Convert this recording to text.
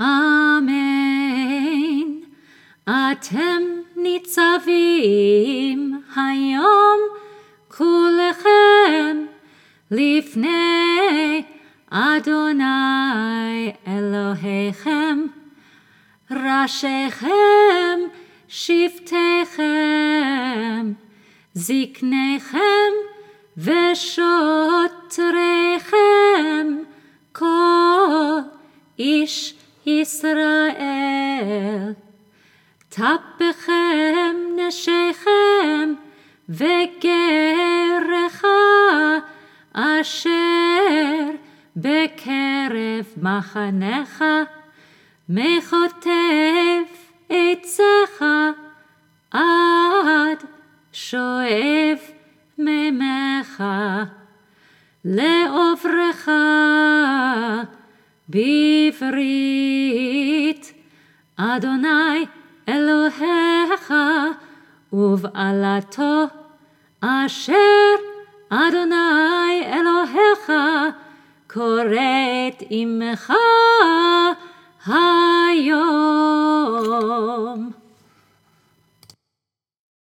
אמן. אתם ניצבים היום כולכם לפני אדוני אלוהיכם, ראשיכם, שבטיכם, זקניכם ושוטריכם, כל איש ישראל. טפכם, נשיכם, וגרך אשר בקרב מחנך, מחוטף עצך עד שואב ממך, לעוברך בברית. Adonai Elohecha uv'alato asher Adonai Elohecha koret imcha, hayom.